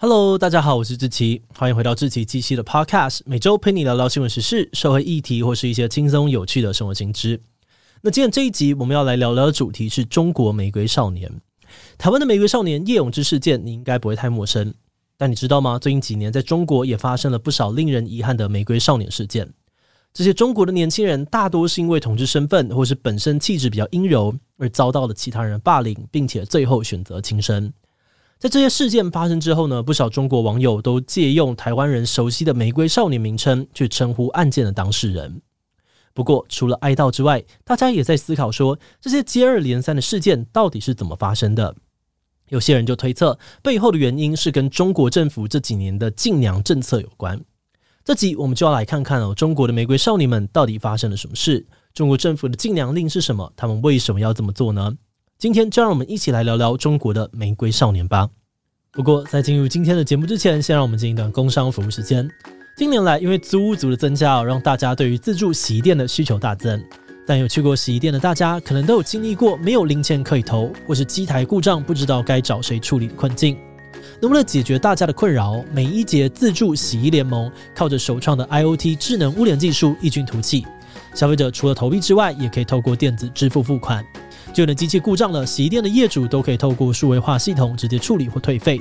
Hello，大家好，我是志奇，欢迎回到志奇七七的 Podcast，每周陪你聊聊新闻时事、社会议题或是一些轻松有趣的生活新知。那今天这一集我们要来聊聊的主题是中国玫瑰少年。台湾的玫瑰少年叶永志事件，你应该不会太陌生，但你知道吗？最近几年在中国也发生了不少令人遗憾的玫瑰少年事件。这些中国的年轻人大多是因为同志身份或是本身气质比较阴柔而遭到了其他人霸凌，并且最后选择轻生。在这些事件发生之后呢，不少中国网友都借用台湾人熟悉的“玫瑰少年”名称去称呼案件的当事人。不过，除了哀悼之外，大家也在思考说，这些接二连三的事件到底是怎么发生的？有些人就推测，背后的原因是跟中国政府这几年的禁娘政策有关。这集我们就要来看看哦，中国的玫瑰少女们到底发生了什么事？中国政府的禁娘令是什么？他们为什么要这么做呢？今天就让我们一起来聊聊中国的玫瑰少年吧。不过，在进入今天的节目之前，先让我们进一段工商服务时间。近年来，因为租屋族的增加，让大家对于自助洗衣店的需求大增。但有去过洗衣店的大家，可能都有经历过没有零钱可以投，或是机台故障不知道该找谁处理的困境。那为了解决大家的困扰，美伊洁自助洗衣联盟靠着首创的 IoT 智能物联技术异军突起。消费者除了投币之外，也可以透过电子支付付款。就连机器故障了，洗衣店的业主都可以透过数位化系统直接处理或退费。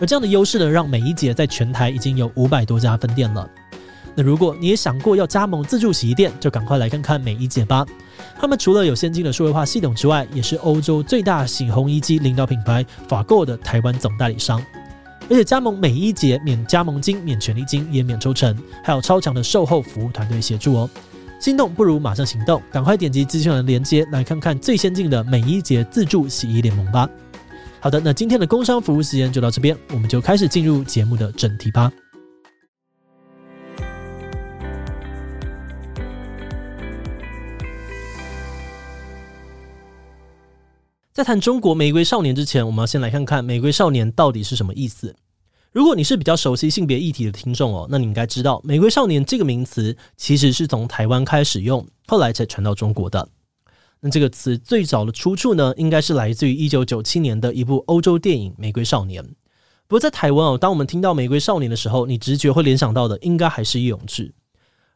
而这样的优势呢，让美伊洁在全台已经有五百多家分店了。那如果你也想过要加盟自助洗衣店，就赶快来看看美伊洁吧。他们除了有先进的数位化系统之外，也是欧洲最大洗烘衣机领导品牌法购的台湾总代理商。而且加盟美伊洁免加盟金、免权利金，也免抽成，还有超强的售后服务团队协助哦。心动不如马上行动，赶快点击资讯栏连接来看看最先进的美伊洁自助洗衣联盟吧。好的，那今天的工商服务时间就到这边，我们就开始进入节目的正题吧。在谈中国玫瑰少年之前，我们要先来看看玫瑰少年到底是什么意思。如果你是比较熟悉性别议题的听众哦，那你应该知道“玫瑰少年”这个名词其实是从台湾开始用，后来才传到中国的。那这个词最早的出处呢，应该是来自于一九九七年的一部欧洲电影《玫瑰少年》。不过在台湾哦，当我们听到“玫瑰少年”的时候，你直觉会联想到的应该还是叶永志。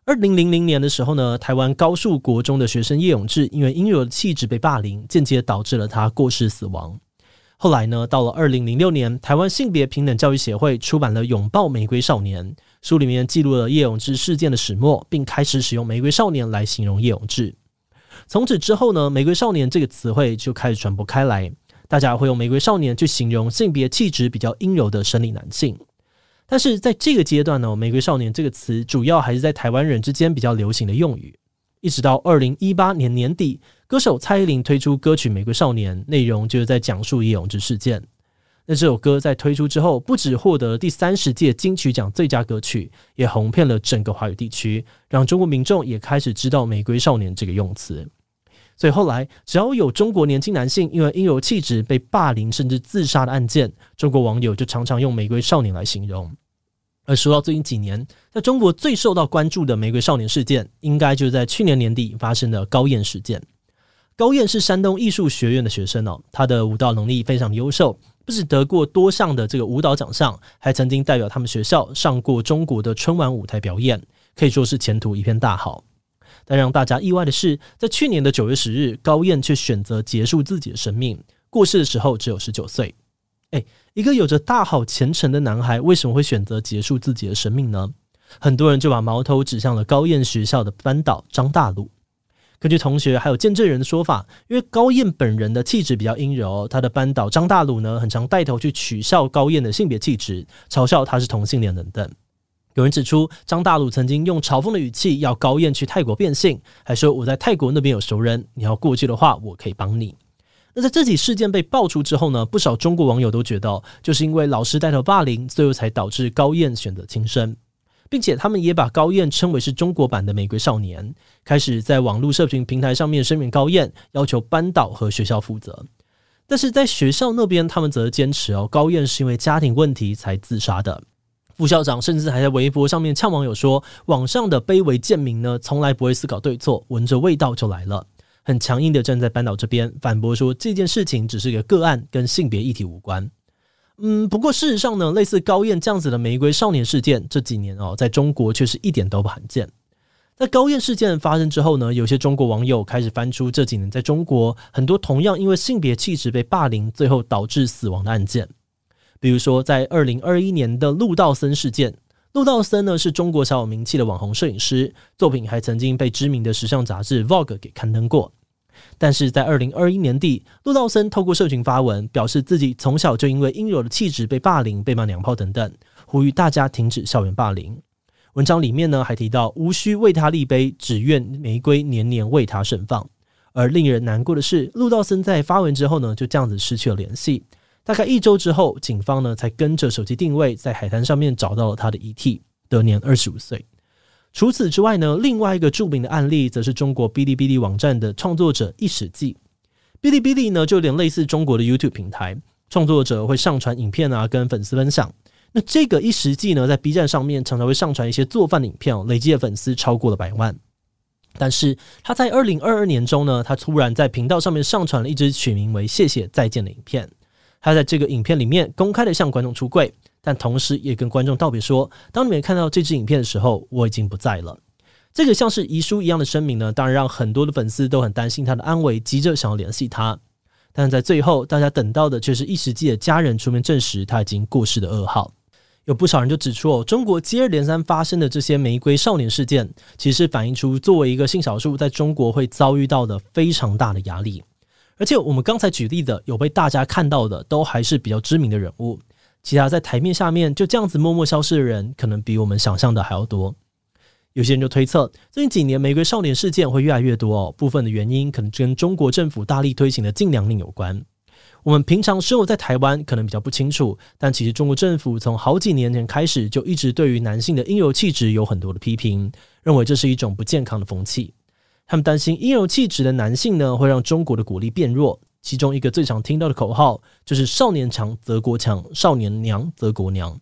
二零零零年的时候呢，台湾高树国中的学生叶永志因为阴柔的气质被霸凌，间接导致了他过世死亡。后来呢，到了二零零六年，台湾性别平等教育协会出版了《拥抱玫瑰少年》，书里面记录了叶永志事件的始末，并开始使用“玫瑰少年”来形容叶永志。从此之后呢，“玫瑰少年”这个词汇就开始传播开来，大家会用“玫瑰少年”去形容性别气质比较阴柔的生理男性。但是在这个阶段呢，“玫瑰少年”这个词主要还是在台湾人之间比较流行的用语。一直到二零一八年年底，歌手蔡依林推出歌曲《玫瑰少年》，内容就是在讲述叶永志事件。那这首歌在推出之后，不止获得第三十届金曲奖最佳歌曲，也红遍了整个华语地区，让中国民众也开始知道“玫瑰少年”这个用词。所以后来，只要有中国年轻男性因为阴柔气质被霸凌甚至自杀的案件，中国网友就常常用“玫瑰少年”来形容。而说到最近几年，在中国最受到关注的玫瑰少年事件，应该就是在去年年底发生的高燕事件。高燕是山东艺术学院的学生哦，他的舞蹈能力非常优秀，不止得过多项的这个舞蹈奖项，还曾经代表他们学校上过中国的春晚舞台表演，可以说是前途一片大好。但让大家意外的是，在去年的九月十日，高燕却选择结束自己的生命，过世的时候只有十九岁。诶，一个有着大好前程的男孩，为什么会选择结束自己的生命呢？很多人就把矛头指向了高燕学校的班导张大鲁。根据同学还有见证人的说法，因为高燕本人的气质比较阴柔，他的班导张大鲁呢，很常带头去取笑高燕的性别气质，嘲笑她是同性恋等等。有人指出，张大鲁曾经用嘲讽的语气要高燕去泰国变性，还说我在泰国那边有熟人，你要过去的话，我可以帮你。那在这起事件被爆出之后呢，不少中国网友都觉得，就是因为老师带头霸凌，最后才导致高燕选择轻生，并且他们也把高燕称为是中国版的玫瑰少年，开始在网络社群平台上面声援高燕，要求班导和学校负责。但是在学校那边，他们则坚持哦，高燕是因为家庭问题才自杀的。副校长甚至还在微博上面呛网友说，网上的卑微贱民呢，从来不会思考对错，闻着味道就来了。很强硬的站在班导这边，反驳说这件事情只是个个案，跟性别议题无关。嗯，不过事实上呢，类似高燕这样子的玫瑰少年事件，这几年哦，在中国却是一点都不罕见。在高燕事件发生之后呢，有些中国网友开始翻出这几年在中国很多同样因为性别气质被霸凌，最后导致死亡的案件。比如说，在二零二一年的陆道森事件，陆道森呢是中国小有名气的网红摄影师，作品还曾经被知名的时尚杂志《Vogue》给刊登过。但是在二零二一年底，陆道森透过社群发文，表示自己从小就因为阴柔的气质被霸凌、被骂娘炮等等，呼吁大家停止校园霸凌。文章里面呢还提到，无需为他立碑，只愿玫瑰年年为他盛放。而令人难过的是，陆道森在发文之后呢，就这样子失去了联系。大概一周之后，警方呢才跟着手机定位，在海滩上面找到了他的遗体，得年二十五岁。除此之外呢，另外一个著名的案例，则是中国哔哩哔哩网站的创作者一史记。哔哩哔哩呢，就有点类似中国的 YouTube 平台，创作者会上传影片啊，跟粉丝分享。那这个一史记呢，在 B 站上面常常会上传一些做饭的影片，累计的粉丝超过了百万。但是他在二零二二年中呢，他突然在频道上面上传了一支取名为“谢谢再见”的影片。他在这个影片里面公开的向观众出柜。但同时也跟观众道别说：“当你们看到这支影片的时候，我已经不在了。”这个像是遗书一样的声明呢，当然让很多的粉丝都很担心他的安危，急着想要联系他。但在最后，大家等到的却是一时记的家人出面证实他已经过世的噩耗。有不少人就指出哦，中国接二连三发生的这些玫瑰少年事件，其实反映出作为一个性少数在中国会遭遇到的非常大的压力。而且我们刚才举例的有被大家看到的，都还是比较知名的人物。其他在台面下面就这样子默默消失的人，可能比我们想象的还要多。有些人就推测，最近几年玫瑰少年事件会越来越多哦，部分的原因可能跟中国政府大力推行的禁娘令有关。我们平常生活在台湾，可能比较不清楚，但其实中国政府从好几年前开始就一直对于男性的阴柔气质有很多的批评，认为这是一种不健康的风气。他们担心阴柔气质的男性呢，会让中国的国力变弱。其中一个最常听到的口号就是“少年强则国强，少年娘则国娘”。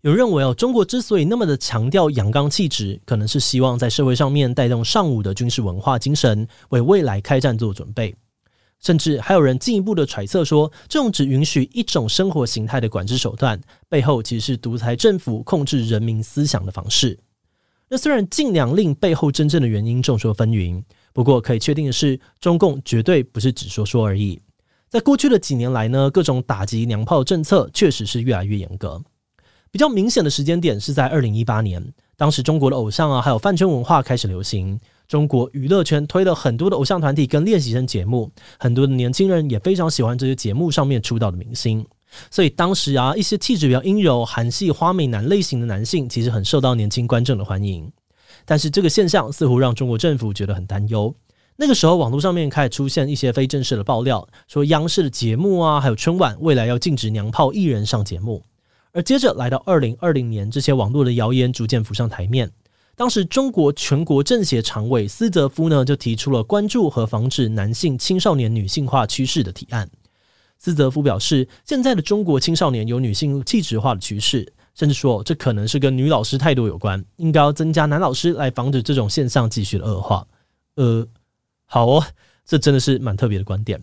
有人认为哦，中国之所以那么的强调阳刚气质，可能是希望在社会上面带动尚武的军事文化精神，为未来开战做准备。甚至还有人进一步的揣测说，这种只允许一种生活形态的管制手段，背后其实是独裁政府控制人民思想的方式。那虽然禁娘令背后真正的原因众说纷纭，不过可以确定的是，中共绝对不是只说说而已。在过去的几年来呢，各种打击娘炮政策确实是越来越严格。比较明显的时间点是在二零一八年，当时中国的偶像啊，还有饭圈文化开始流行，中国娱乐圈推了很多的偶像团体跟练习生节目，很多的年轻人也非常喜欢这些节目上面出道的明星。所以当时啊，一些气质比较阴柔、韩系花美男类型的男性，其实很受到年轻观众的欢迎。但是这个现象似乎让中国政府觉得很担忧。那个时候，网络上面开始出现一些非正式的爆料，说央视的节目啊，还有春晚，未来要禁止娘炮艺人上节目。而接着来到二零二零年，这些网络的谣言逐渐浮上台面。当时，中国全国政协常委斯泽夫呢，就提出了关注和防止男性青少年女性化趋势的提案。斯泽夫表示，现在的中国青少年有女性气质化的趋势，甚至说这可能是跟女老师太多有关，应该要增加男老师来防止这种现象继续的恶化。呃。好哦，这真的是蛮特别的观点。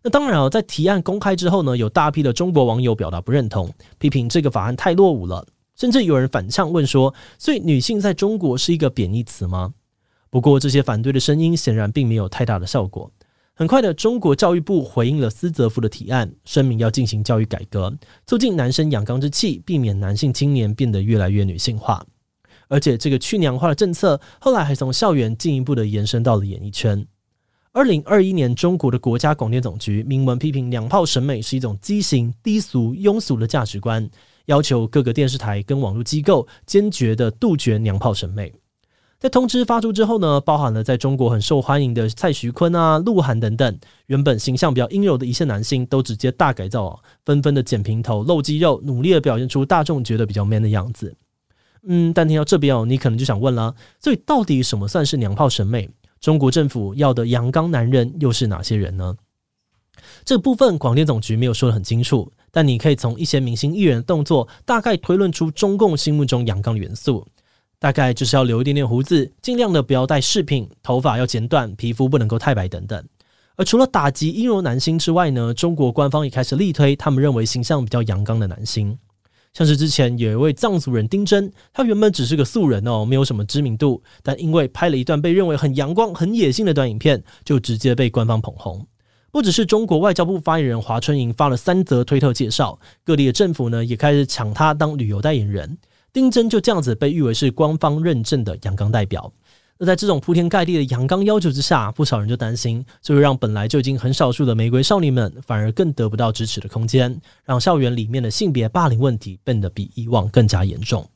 那当然哦，在提案公开之后呢，有大批的中国网友表达不认同，批评这个法案太落伍了，甚至有人反呛问说：“所以女性在中国是一个贬义词吗？”不过这些反对的声音显然并没有太大的效果。很快的，中国教育部回应了斯泽夫的提案，声明要进行教育改革，促进男生阳刚之气，避免男性青年变得越来越女性化。而且这个去娘化的政策后来还从校园进一步的延伸到了演艺圈。二零二一年，中国的国家广电总局明文批评娘炮审美是一种畸形、低俗、庸俗的价值观，要求各个电视台跟网络机构坚决的杜绝娘炮审美。在通知发出之后呢，包含了在中国很受欢迎的蔡徐坤啊、鹿晗等等，原本形象比较阴柔的一线男性，都直接大改造，纷纷的剪平头、露肌肉，努力的表现出大众觉得比较 man 的样子。嗯，但听到这边哦，你可能就想问了，所以到底什么算是娘炮审美？中国政府要的阳刚男人又是哪些人呢？这部分广电总局没有说得很清楚，但你可以从一些明星艺人的动作大概推论出中共心目中阳刚元素，大概就是要留一点点胡子，尽量的不要戴饰品，头发要剪短，皮肤不能够太白等等。而除了打击阴柔男星之外呢，中国官方也开始力推他们认为形象比较阳刚的男星。像是之前有一位藏族人丁真，他原本只是个素人哦，没有什么知名度，但因为拍了一段被认为很阳光、很野性的短影片，就直接被官方捧红。不只是中国外交部发言人华春莹发了三则推特介绍，各地的政府呢也开始抢他当旅游代言人。丁真就这样子被誉为是官方认证的阳刚代表。那在这种铺天盖地的阳刚要求之下，不少人就担心，就会让本来就已经很少数的玫瑰少女们，反而更得不到支持的空间，让校园里面的性别霸凌问题变得比以往更加严重。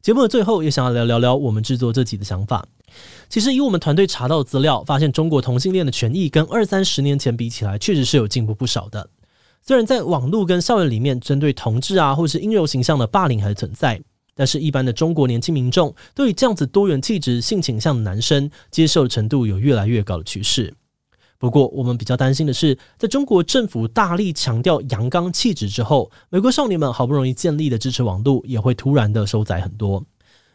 节目的最后，也想要聊聊聊我们制作这集的想法。其实，以我们团队查到的资料，发现中国同性恋的权益跟二三十年前比起来，确实是有进步不少的。虽然在网络跟校园里面，针对同志啊，或是阴柔形象的霸凌还存在。但是，一般的中国年轻民众对于这样子多元气质、性倾向的男生接受程度有越来越高的趋势。不过，我们比较担心的是，在中国政府大力强调阳刚气质之后，美国少年们好不容易建立的支持网络也会突然的收窄很多。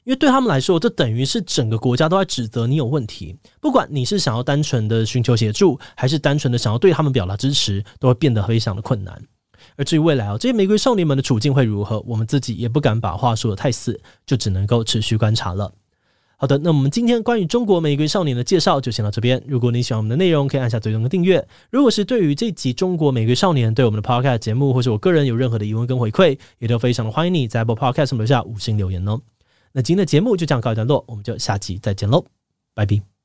因为对他们来说，这等于是整个国家都在指责你有问题。不管你是想要单纯的寻求协助，还是单纯的想要对他们表达支持，都会变得非常的困难。而至于未来哦，这些玫瑰少年们的处境会如何，我们自己也不敢把话说得太死，就只能够持续观察了。好的，那我们今天关于中国玫瑰少年的介绍就先到这边。如果你喜欢我们的内容，可以按下最终的订阅。如果是对于这集中国玫瑰少年对我们的 Podcast 节目，或是我个人有任何的疑问跟回馈，也都非常的欢迎你在 Apple Podcast 上留下五星留言哦。那今天的节目就这样告一段落，我们就下期再见喽，拜拜。